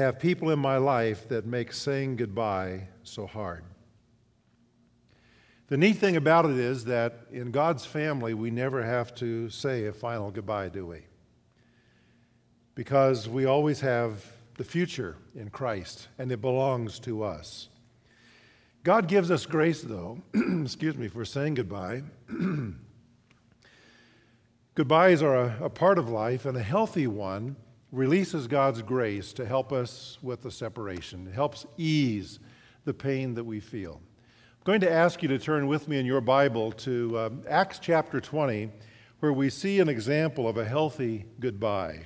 have people in my life that make saying goodbye so hard. The neat thing about it is that in God's family, we never have to say a final goodbye, do we? Because we always have the future in Christ, and it belongs to us. God gives us grace, though, excuse me, for saying goodbye. Goodbyes are a, a part of life, and a healthy one releases God's grace to help us with the separation. It helps ease the pain that we feel. I'm going to ask you to turn with me in your Bible to um, Acts chapter 20, where we see an example of a healthy goodbye.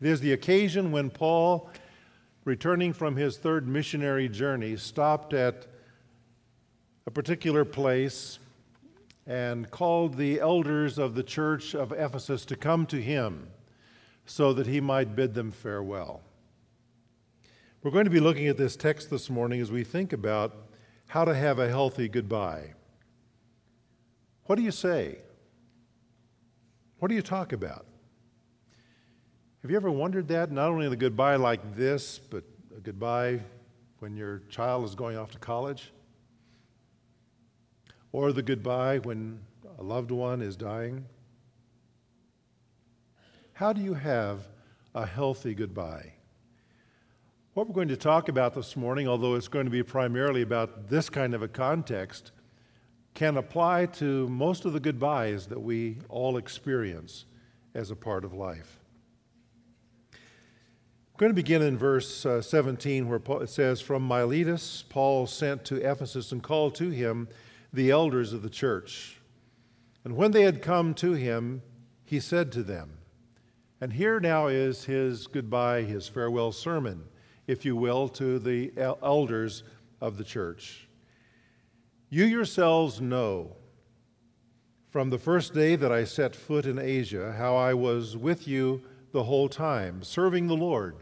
It is the occasion when Paul, returning from his third missionary journey, stopped at a particular place and called the elders of the church of Ephesus to come to him so that he might bid them farewell. We're going to be looking at this text this morning as we think about how to have a healthy goodbye. What do you say? What do you talk about? Have you ever wondered that? Not only the goodbye like this, but a goodbye when your child is going off to college, or the goodbye when a loved one is dying. How do you have a healthy goodbye? What we're going to talk about this morning, although it's going to be primarily about this kind of a context, can apply to most of the goodbyes that we all experience as a part of life. I'm going to begin in verse uh, 17, where it says, From Miletus, Paul sent to Ephesus and called to him the elders of the church. And when they had come to him, he said to them, and here now is his goodbye, his farewell sermon, if you will, to the elders of the church. You yourselves know from the first day that I set foot in Asia how I was with you the whole time, serving the Lord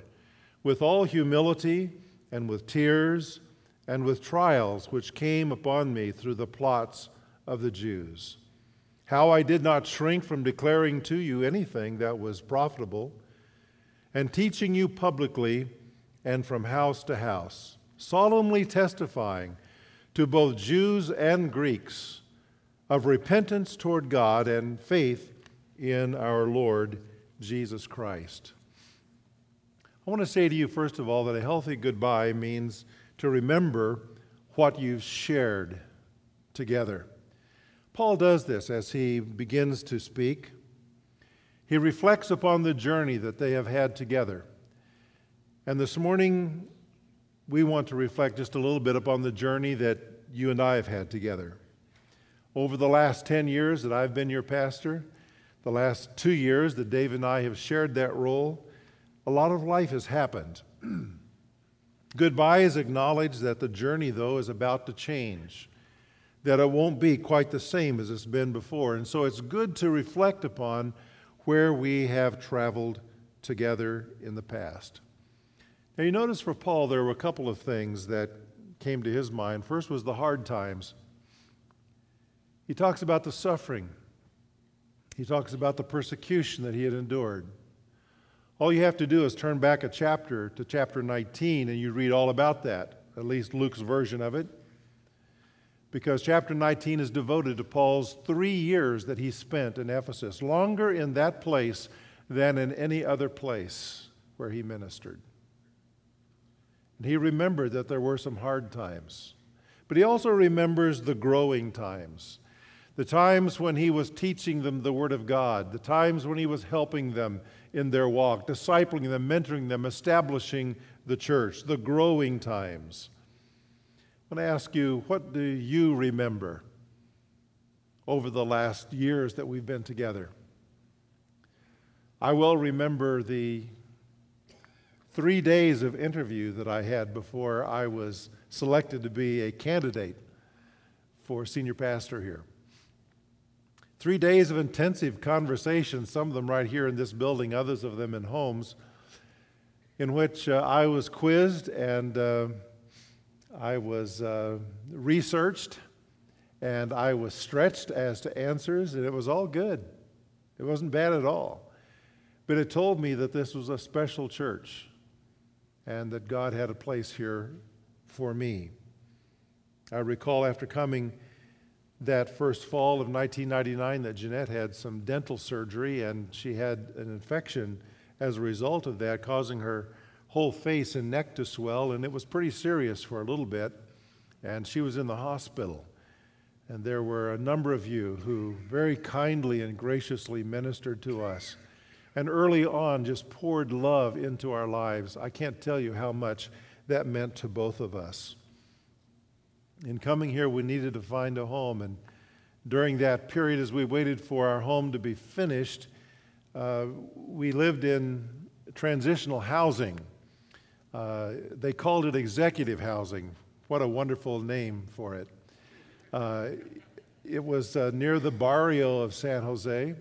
with all humility and with tears and with trials which came upon me through the plots of the Jews how I did not shrink from declaring to you anything that was profitable, and teaching you publicly and from house to house, solemnly testifying to both Jews and Greeks of repentance toward God and faith in our Lord Jesus Christ. I want to say to you, first of all, that a healthy goodbye means to remember what you've shared together. Paul does this as he begins to speak. He reflects upon the journey that they have had together. And this morning, we want to reflect just a little bit upon the journey that you and I have had together. Over the last 10 years that I've been your pastor, the last two years that Dave and I have shared that role, a lot of life has happened. Goodbye is acknowledged that the journey, though, is about to change that it won't be quite the same as it's been before. And so it's good to reflect upon where we have traveled together in the past. Now, you notice for Paul, there were a couple of things that came to his mind. First was the hard times. He talks about the suffering, he talks about the persecution that he had endured. All you have to do is turn back a chapter to chapter 19, and you read all about that, at least Luke's version of it because chapter 19 is devoted to Paul's three years that he spent in Ephesus, longer in that place than in any other place where he ministered. And he remembered that there were some hard times, but he also remembers the growing times. The times when he was teaching them the Word of God, the times when he was helping them in their walk, discipling them, mentoring them, establishing the church, the growing times. I want to ask you, what do you remember over the last years that we've been together? I will remember the three days of interview that I had before I was selected to be a candidate for senior pastor here. Three days of intensive conversation, some of them right here in this building, others of them in homes, in which uh, I was quizzed and uh, I was uh, researched and I was stretched as to answers, and it was all good. It wasn't bad at all. But it told me that this was a special church, and that God had a place here for me. I recall after coming that first fall of 1999 that Jeanette had some dental surgery and she had an infection as a result of that, causing her whole face and neck to swell, and it was pretty serious for a little bit. And she was in the hospital. And there were a number of you who very kindly and graciously ministered to us. And early on, just poured love into our lives. I can't tell you how much that meant to both of us. In coming here, we needed to find a home. And during that period, as we waited for our home to be finished, uh, we lived in transitional housing. Uh, they called it executive housing. What a wonderful name for it. Uh, it was uh, near the barrio of San Jose,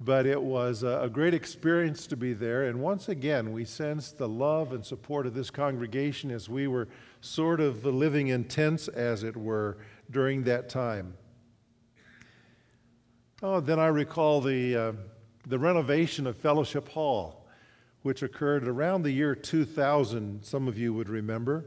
but it was a, a great experience to be there. And once again, we sensed the love and support of this congregation as we were sort of living in tents, as it were, during that time. Oh, then I recall the, uh, the renovation of Fellowship Hall, which occurred around the year 2000, some of you would remember.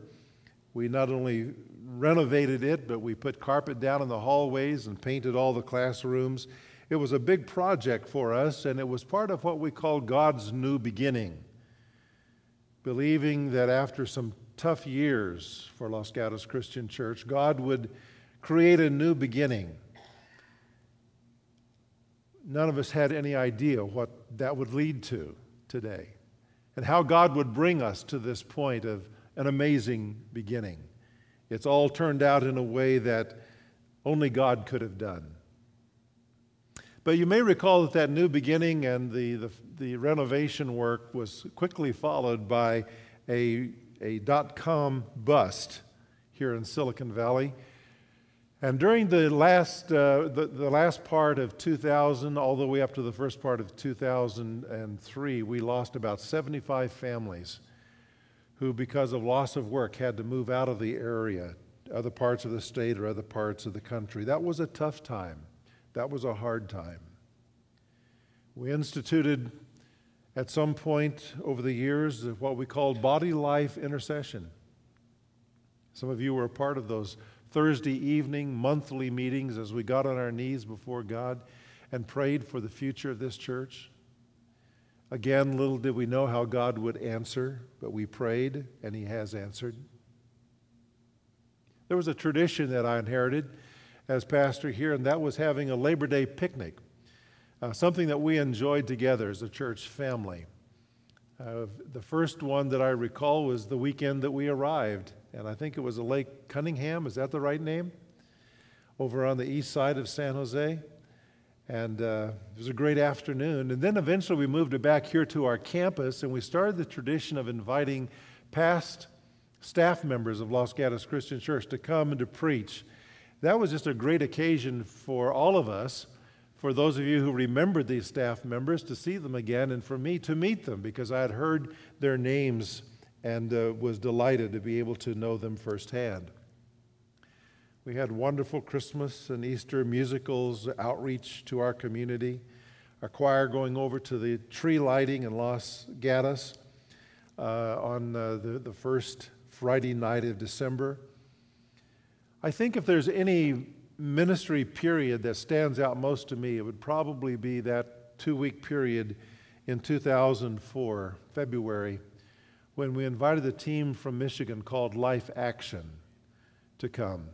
We not only renovated it, but we put carpet down in the hallways and painted all the classrooms. It was a big project for us, and it was part of what we call God's new beginning. Believing that after some tough years for Los Gatos Christian Church, God would create a new beginning. None of us had any idea what that would lead to today and how God would bring us to this point of an amazing beginning. It's all turned out in a way that only God could have done. But you may recall that that new beginning and the, the, the renovation work was quickly followed by a a dot com bust here in Silicon Valley. And during the last, uh, the, the last part of 2000, all the way up to the first part of 2003, we lost about 75 families who, because of loss of work, had to move out of the area, other parts of the state or other parts of the country. That was a tough time. That was a hard time. We instituted at some point over the years what we called body life intercession. Some of you were a part of those Thursday evening monthly meetings as we got on our knees before God and prayed for the future of this church. Again, little did we know how God would answer, but we prayed and He has answered. There was a tradition that I inherited as pastor here, and that was having a Labor Day picnic uh, something that we enjoyed together as a church family. Uh, the first one that I recall was the weekend that we arrived, and I think it was a Lake Cunningham. Is that the right name? Over on the east side of San Jose. And uh, it was a great afternoon. And then eventually we moved it back here to our campus, and we started the tradition of inviting past staff members of Los Gatos Christian Church to come and to preach. That was just a great occasion for all of us for those of you who remembered these staff members to see them again, and for me to meet them because I had heard their names and uh, was delighted to be able to know them firsthand. We had wonderful Christmas and Easter musicals, outreach to our community, our choir going over to the tree lighting in Los Gatos uh, on uh, the, the first Friday night of December. I think if there's any ministry period that stands out most to me, it would probably be that two week period in 2004, February, when we invited a team from Michigan called Life Action to come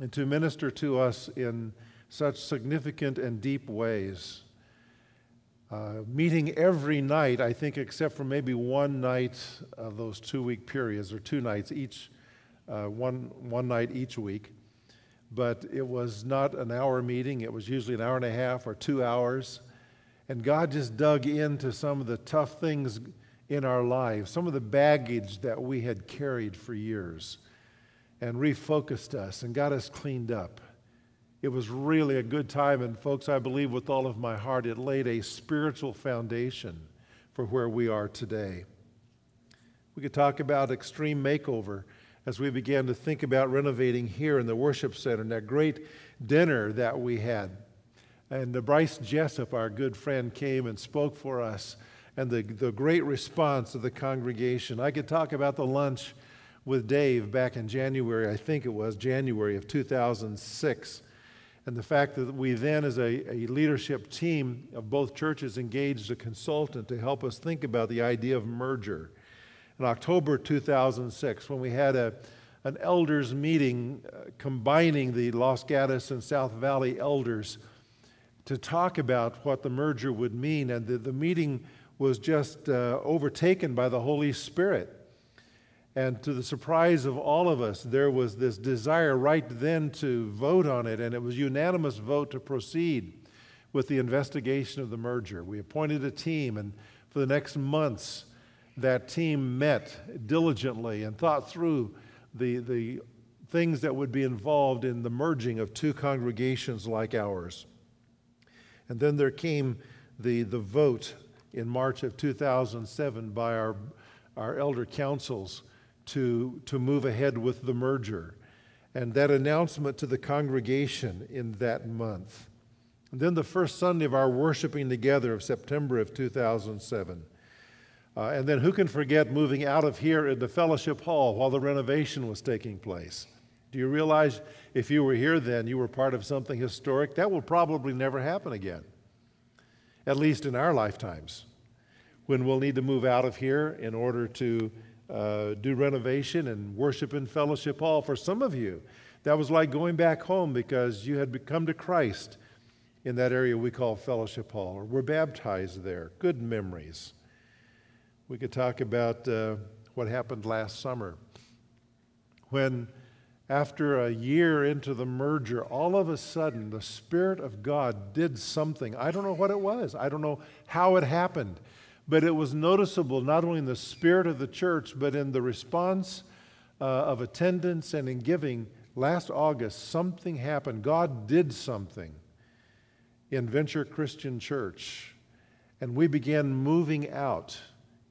and to minister to us in such significant and deep ways. Uh, meeting every night, I think, except for maybe one night of those two week periods, or two nights each, uh, one, one night each week but it was not an hour meeting. It was usually an hour and a half or two hours. And God just dug into some of the tough things in our lives, some of the baggage that we had carried for years, and refocused us and got us cleaned up. It was really a good time, and folks, I believe with all of my heart, it laid a spiritual foundation for where we are today. We could talk about extreme makeover as we began to think about renovating here in the worship center and that great dinner that we had. And the Bryce Jessup, our good friend, came and spoke for us and the, the great response of the congregation. I could talk about the lunch with Dave back in January, I think it was January of 2006, and the fact that we then, as a, a leadership team of both churches, engaged a consultant to help us think about the idea of merger. In October 2006, when we had a, an elders meeting uh, combining the Los Gatos and South Valley elders to talk about what the merger would mean, and the, the meeting was just uh, overtaken by the Holy Spirit. And to the surprise of all of us, there was this desire right then to vote on it, and it was unanimous vote to proceed with the investigation of the merger. We appointed a team, and for the next months, that team met diligently and thought through the, the things that would be involved in the merging of two congregations like ours. And then there came the, the vote in March of 2007 by our, our elder councils to, to move ahead with the merger. And that announcement to the congregation in that month. And then the first Sunday of our worshiping together of September of 2007. Uh, and then who can forget moving out of here into Fellowship Hall while the renovation was taking place? Do you realize if you were here then, you were part of something historic? That will probably never happen again, at least in our lifetimes, when we'll need to move out of here in order to uh, do renovation and worship in Fellowship Hall. For some of you, that was like going back home because you had come to Christ in that area we call Fellowship Hall, or were baptized there. Good memories. We could talk about uh, what happened last summer when, after a year into the merger, all of a sudden the Spirit of God did something. I don't know what it was, I don't know how it happened. But it was noticeable not only in the spirit of the church, but in the response uh, of attendance and in giving. Last August, something happened. God did something in Venture Christian Church, and we began moving out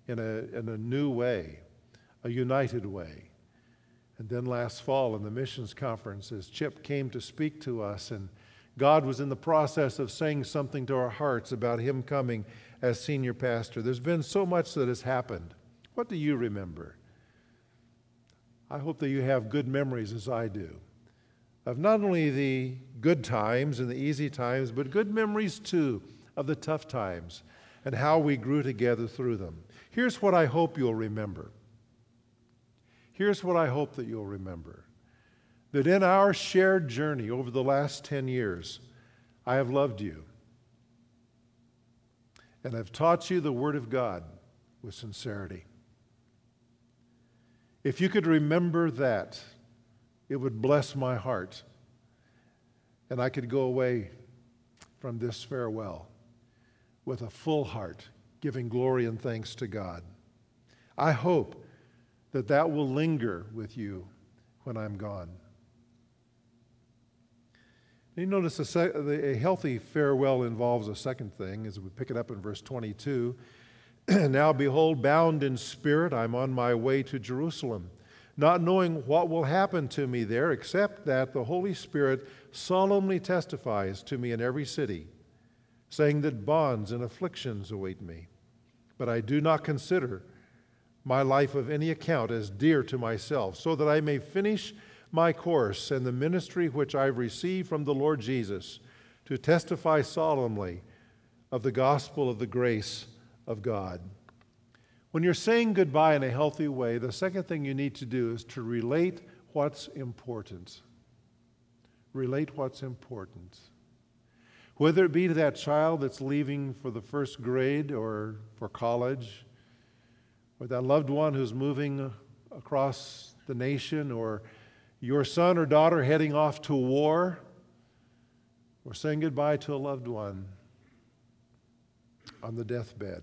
in a, in a new way, a united way. And then last fall in the missions conference, as Chip came to speak to us, and God was in the process of saying something to our hearts about Him coming as senior pastor. There's been so much that has happened. What do you remember? I hope that you have good memories as I do of not only the good times and the easy times, but good memories too of the tough times and how we grew together through them. Here's what I hope you'll remember. Here's what I hope that you'll remember that in our shared journey over the last 10 years, I have loved you and I've taught you the Word of God with sincerity. If you could remember that, it would bless my heart, and I could go away from this farewell with a full heart, giving glory and thanks to God. I hope that that will linger with you when I'm gone. You notice a, se- a, healthy farewell involves a second thing as we pick it up in verse 22. now, behold, bound in spirit, I'm on my way to Jerusalem, not knowing what will happen to me there, except that the Holy Spirit solemnly testifies to me in every city, saying that bonds and afflictions await me. But I do not consider my life of any account as dear to myself, so that I may finish my course and the ministry which I've received from the Lord Jesus to testify solemnly of the gospel of the grace of God. When you're saying goodbye in a healthy way, the second thing you need to do is to relate what's important. Relate what's important. Whether it be to that child that's leaving for the first grade or for college, or that loved one who's moving across the nation or your son or daughter heading off to war, or saying goodbye to a loved one on the deathbed.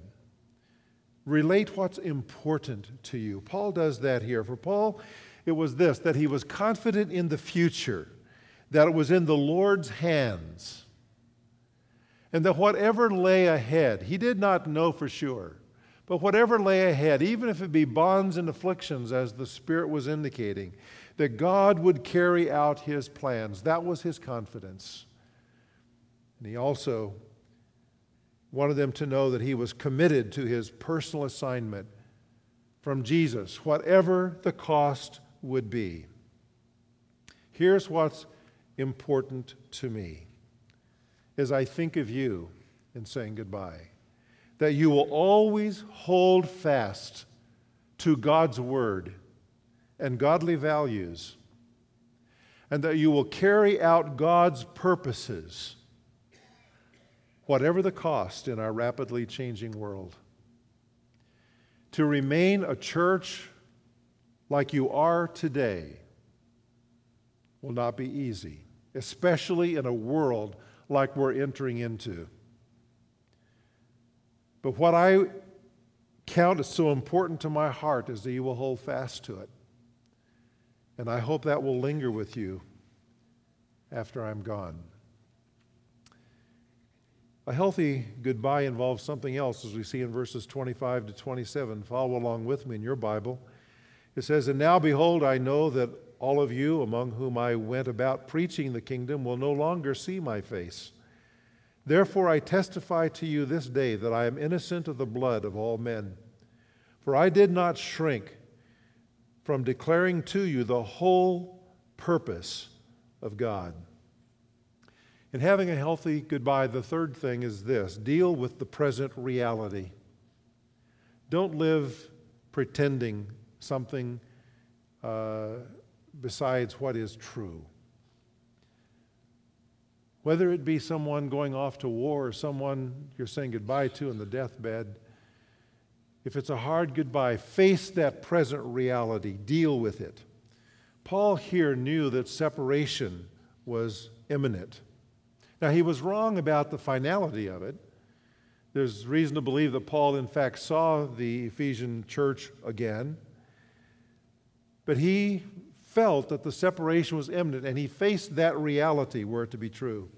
Relate what's important to you. Paul does that here. For Paul, it was this that he was confident in the future, that it was in the Lord's hands, and that whatever lay ahead, he did not know for sure. But whatever lay ahead, even if it be bonds and afflictions, as the Spirit was indicating, that God would carry out his plans. That was his confidence. And he also wanted them to know that he was committed to his personal assignment from Jesus, whatever the cost would be. Here's what's important to me as I think of you in saying goodbye that you will always hold fast to God's word and godly values, and that you will carry out God's purposes, whatever the cost in our rapidly changing world. To remain a church like you are today will not be easy, especially in a world like we're entering into. But what I count as so important to my heart is that you will hold fast to it. And I hope that will linger with you after I'm gone. A healthy goodbye involves something else, as we see in verses 25 to 27. Follow along with me in your Bible. It says, And now behold, I know that all of you among whom I went about preaching the kingdom will no longer see my face. Therefore, I testify to you this day that I am innocent of the blood of all men. For I did not shrink from declaring to you the whole purpose of God. In having a healthy goodbye, the third thing is this deal with the present reality. Don't live pretending something uh, besides what is true. Whether it be someone going off to war or someone you're saying goodbye to in the deathbed, if it's a hard goodbye, face that present reality, deal with it. Paul here knew that separation was imminent. Now, he was wrong about the finality of it. There's reason to believe that Paul, in fact, saw the Ephesian church again. But he felt that the separation was imminent, and he faced that reality were it to be true.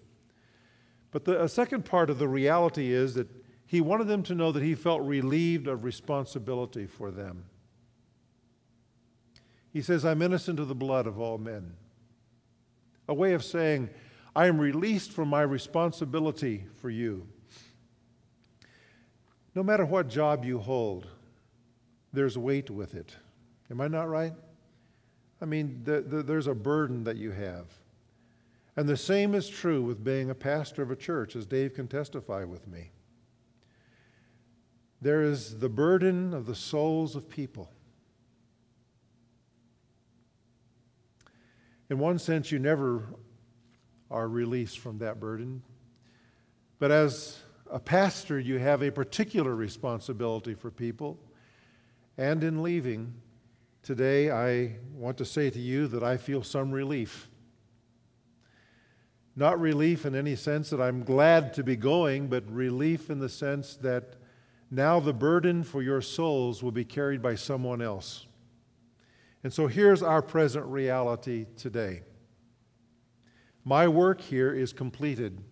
But the second part of the reality is that he wanted them to know that he felt relieved of responsibility for them. He says, I'm innocent of the blood of all men. A way of saying, I am released from my responsibility for you. No matter what job you hold, there's weight with it. Am I not right? I mean, the, the, there's a burden that you have. And the same is true with being a pastor of a church, as Dave can testify with me. There is the burden of the souls of people. In one sense, you never are released from that burden. But as a pastor, you have a particular responsibility for people. And in leaving, Today, I want to say to you that I feel some relief. Not relief in any sense that I'm glad to be going, but relief in the sense that now the burden for your souls will be carried by someone else. And so here's our present reality today. My work here is completed.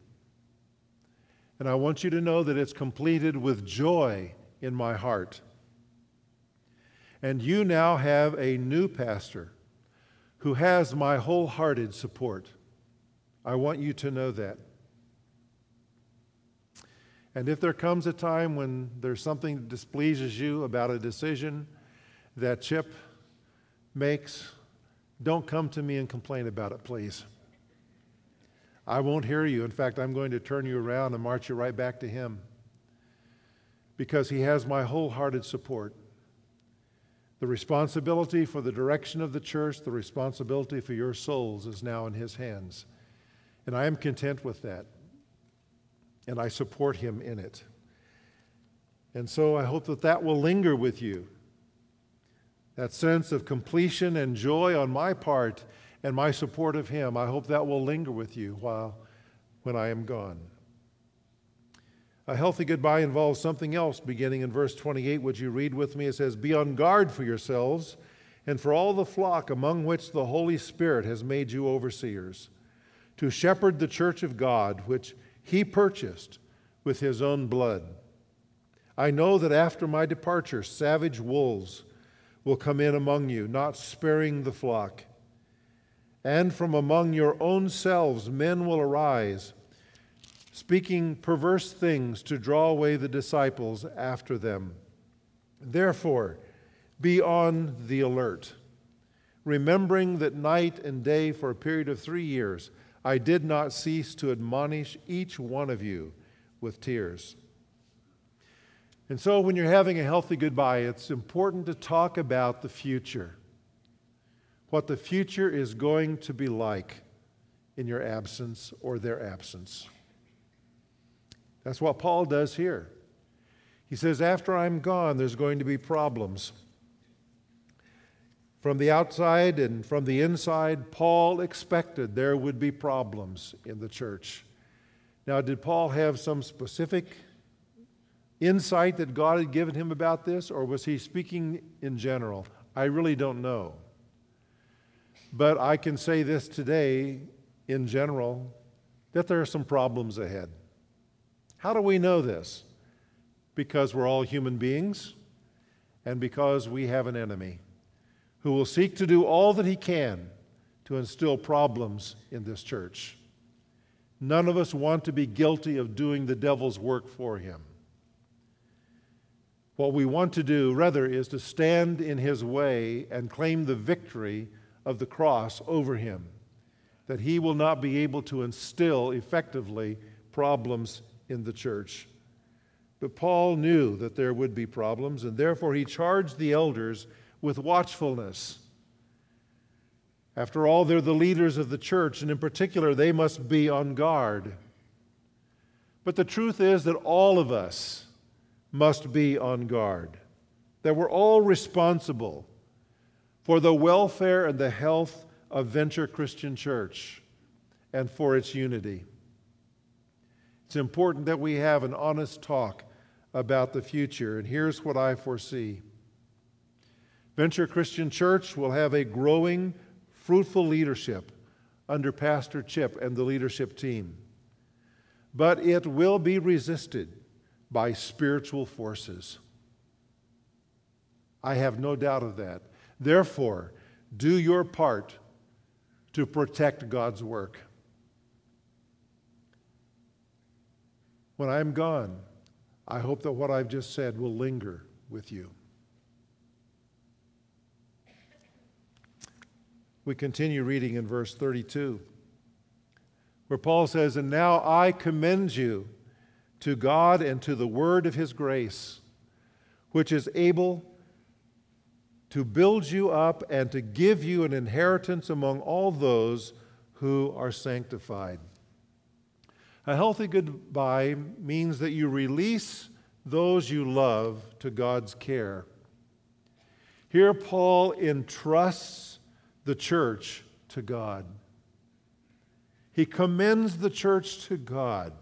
And I want you to know that it's completed with joy in my heart. And you now have a new pastor who has my wholehearted support. I want you to know that. And if there comes a time when there's something that displeases you about a decision that Chip makes, don't come to me and complain about it, please. I won't hear you. In fact, I'm going to turn you around and march you right back to him because he has my wholehearted support. The responsibility for the direction of the church, the responsibility for your souls is now in His hands. And I am content with that. And I support Him in it. And so I hope that that will linger with you. That sense of completion and joy on my part and my support of Him, I hope that will linger with you while when I am gone. A healthy goodbye involves something else, beginning in verse 28. Would you read with me? It says, Be on guard for yourselves and for all the flock among which the Holy Spirit has made you overseers, to shepherd the church of God, which he purchased with his own blood. I know that after my departure, savage wolves will come in among you, not sparing the flock. And from among your own selves, men will arise speaking perverse things to draw away the disciples after them. Therefore, be on the alert, remembering that night and day for a period of three years I did not cease to admonish each one of you with tears. And so, when you're having a healthy goodbye, it's important to talk about the future. What the future is going to be like in your absence or their absence. That's what Paul does here. He says, After I'm gone, there's going to be problems. From the outside and from the inside, Paul expected there would be problems in the church. Now, did Paul have some specific insight that God had given him about this, or was he speaking in general? I really don't know. But I can say this today in general that there are some problems ahead. How do we know this? Because we're all human beings and because we have an enemy who will seek to do all that he can to instill problems in this church. None of us want to be guilty of doing the devil's work for him. What we want to do, rather, is to stand in his way and claim the victory of the cross over him, that he will not be able to instill effectively problems in the church. But Paul knew that there would be problems, and therefore he charged the elders with watchfulness. After all, they're the leaders of the church, and in particular, they must be on guard. But the truth is that all of us must be on guard, that we're all responsible for the welfare and the health of Venture Christian Church and for its unity. It's important that we have an honest talk about the future, and here's what I foresee. Venture Christian Church will have a growing, fruitful leadership under Pastor Chip and the leadership team. But it will be resisted by spiritual forces. I have no doubt of that. Therefore, do your part to protect God's work. When I'm gone, I hope that what I've just said will linger with you. We continue reading in verse 32, where Paul says, And now I commend you to God and to the word of his grace, which is able to build you up and to give you an inheritance among all those who are sanctified. A healthy goodbye means that you release those you love to God's care. Here, Paul entrusts the church to God. He commends the church to God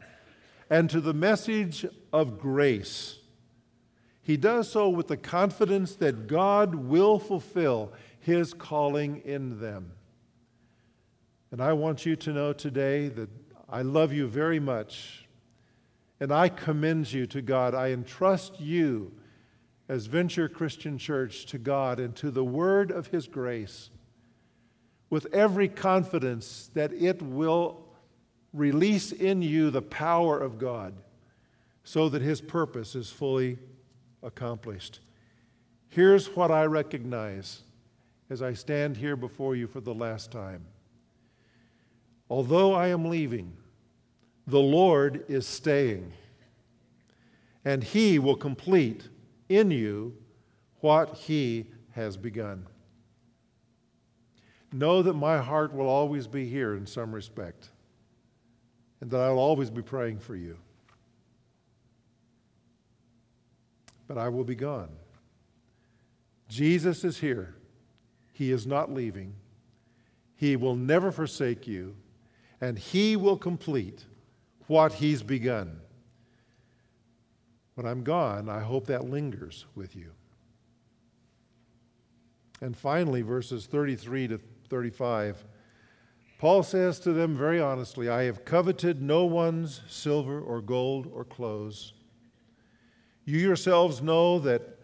and to the message of grace he does so with the confidence that God will fulfill his calling in them. And I want you to know today that I love you very much. And I commend you to God. I entrust you as Venture Christian Church to God and to the word of his grace with every confidence that it will release in you the power of God so that his purpose is fully accomplished. Here's what I recognize as I stand here before you for the last time. Although I am leaving, the Lord is staying, and He will complete in you what He has begun. Know that my heart will always be here in some respect, and that I'll always be praying for you. but I will be gone. Jesus is here. He is not leaving. He will never forsake you, and He will complete what He's begun. When I'm gone, I hope that lingers with you. And finally, verses 33 to 35, Paul says to them very honestly, I have coveted no one's silver or gold or clothes. You yourselves know that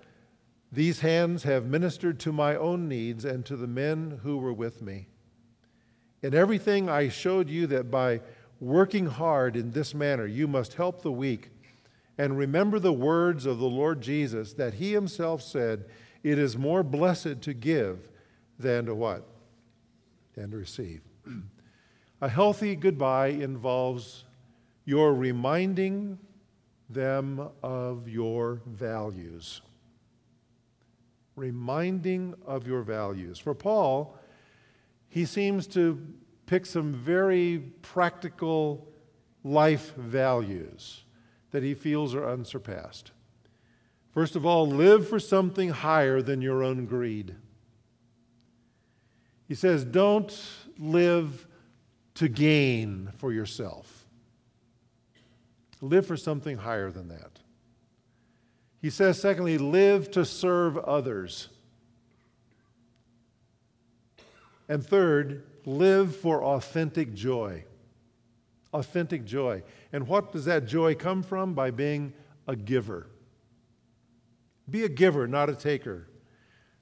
these hands have ministered to my own needs and to the men who were with me. In everything I showed you that by working hard in this manner, you must help the weak. And remember the words of the Lord Jesus that he himself said, It is more blessed to give than to what? To receive. A healthy goodbye involves your reminding them of your values. Reminding of your values. For Paul, he seems to pick some very practical life values that he feels are unsurpassed. First of all, live for something higher than your own greed. He says, don't live to gain for yourself. Live for something higher than that. He says, secondly, live to serve others. And third, live for authentic joy. Authentic joy. And what does that joy come from? By being a giver. Be a giver, not a taker.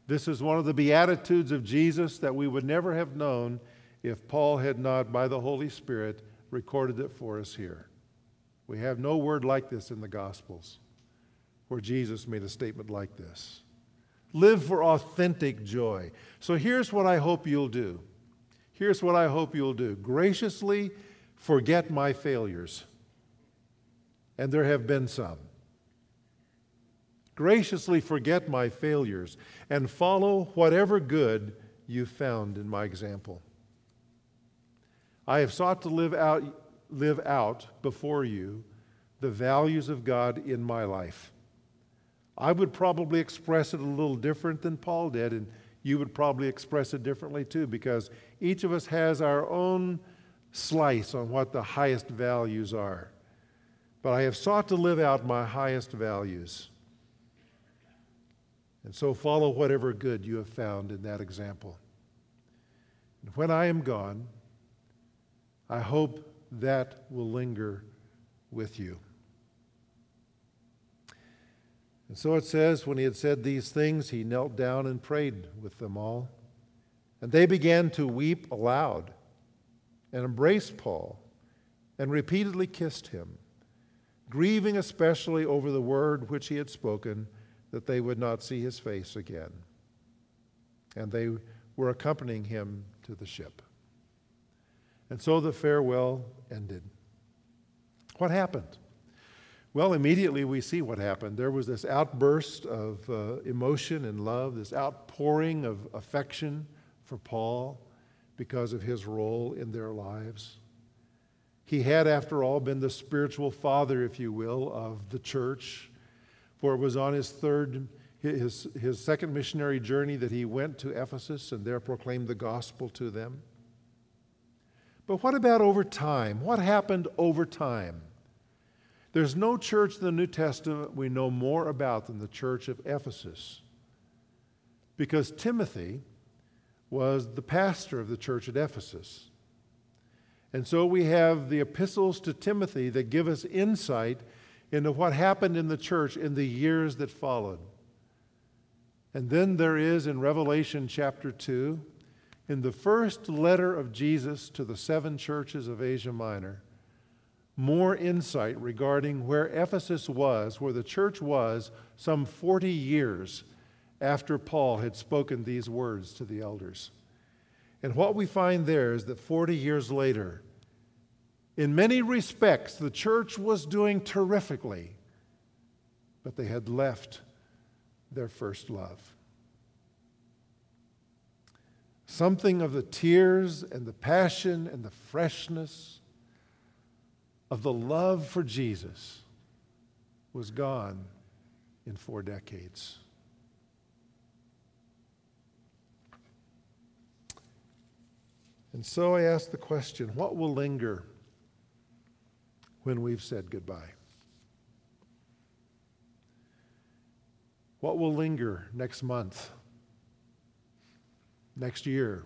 This is one of the Beatitudes of Jesus that we would never have known if Paul had not, by the Holy Spirit, recorded it for us here. We have no word like this in the Gospels where Jesus made a statement like this. Live for authentic joy. So here's what I hope you'll do. Here's what I hope you'll do graciously forget my failures. And there have been some. Graciously forget my failures and follow whatever good you found in my example. I have sought to live out, live out before you the values of God in my life. I would probably express it a little different than Paul did, and you would probably express it differently too, because each of us has our own slice on what the highest values are. But I have sought to live out my highest values. And so follow whatever good you have found in that example. And when I am gone, I hope that will linger with you. And so it says, when he had said these things, he knelt down and prayed with them all. And they began to weep aloud and embraced Paul and repeatedly kissed him, grieving especially over the word which he had spoken that they would not see his face again. And they were accompanying him to the ship. And so the farewell ended. What happened? Well, immediately we see what happened. There was this outburst of uh, emotion and love, this outpouring of affection for Paul because of his role in their lives. He had, after all, been the spiritual father, if you will, of the church, for it was on his third, his, his second missionary journey that he went to Ephesus and there proclaimed the gospel to them. But what about over time? What happened over time? There's no church in the New Testament we know more about than the church of Ephesus. Because Timothy was the pastor of the church at Ephesus. And so we have the epistles to Timothy that give us insight into what happened in the church in the years that followed. And then there is in Revelation chapter 2, in the first letter of Jesus to the seven churches of Asia Minor, more insight regarding where Ephesus was, where the church was, some 40 years after Paul had spoken these words to the elders. And what we find there is that 40 years later, in many respects, the church was doing terrifically, but they had left their first love. Something of the tears and the passion and the freshness of the love for Jesus was gone in four decades. And so I ask the question what will linger when we've said goodbye? What will linger next month, next year?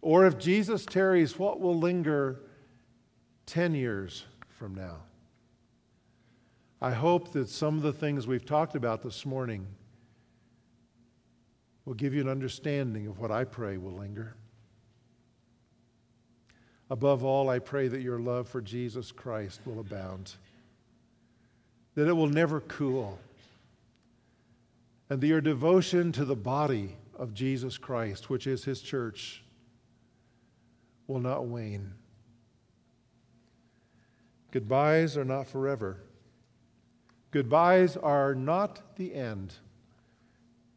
Or if Jesus tarries, what will linger 10 years from now. I hope that some of the things we've talked about this morning will give you an understanding of what I pray will linger. Above all, I pray that your love for Jesus Christ will abound, that it will never cool, and that your devotion to the body of Jesus Christ, which is his church, will not wane. Goodbyes are not forever. Goodbyes are not the end.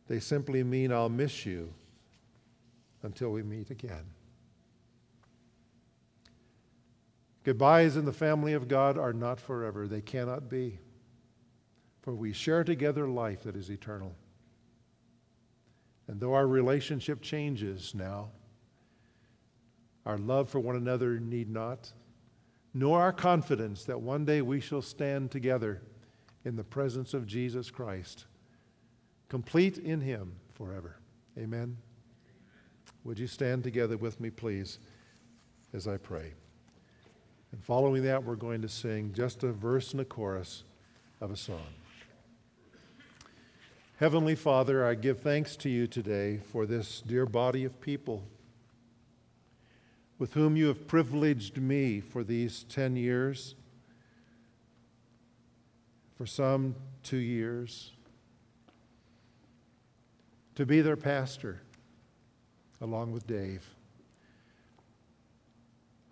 They simply mean I'll miss you until we meet again. Goodbyes in the family of God are not forever. They cannot be. For we share together life that is eternal. And though our relationship changes now, our love for one another need not, nor our confidence that one day we shall stand together in the presence of Jesus Christ, complete in Him forever. Amen. Would you stand together with me, please, as I pray? And following that, we're going to sing just a verse and a chorus of a song. Heavenly Father, I give thanks to you today for this dear body of people with whom you have privileged me for these 10 years, for some two years, to be their pastor along with Dave.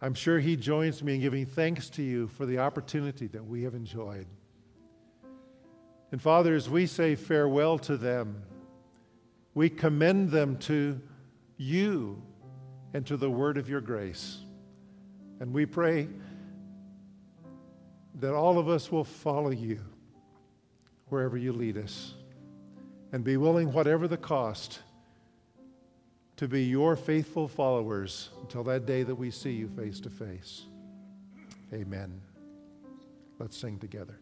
I'm sure he joins me in giving thanks to you for the opportunity that we have enjoyed. And Father, as we say farewell to them, we commend them to you and to the word of your grace. And we pray that all of us will follow you wherever you lead us and be willing, whatever the cost, to be your faithful followers until that day that we see you face to face. Amen. Let's sing together.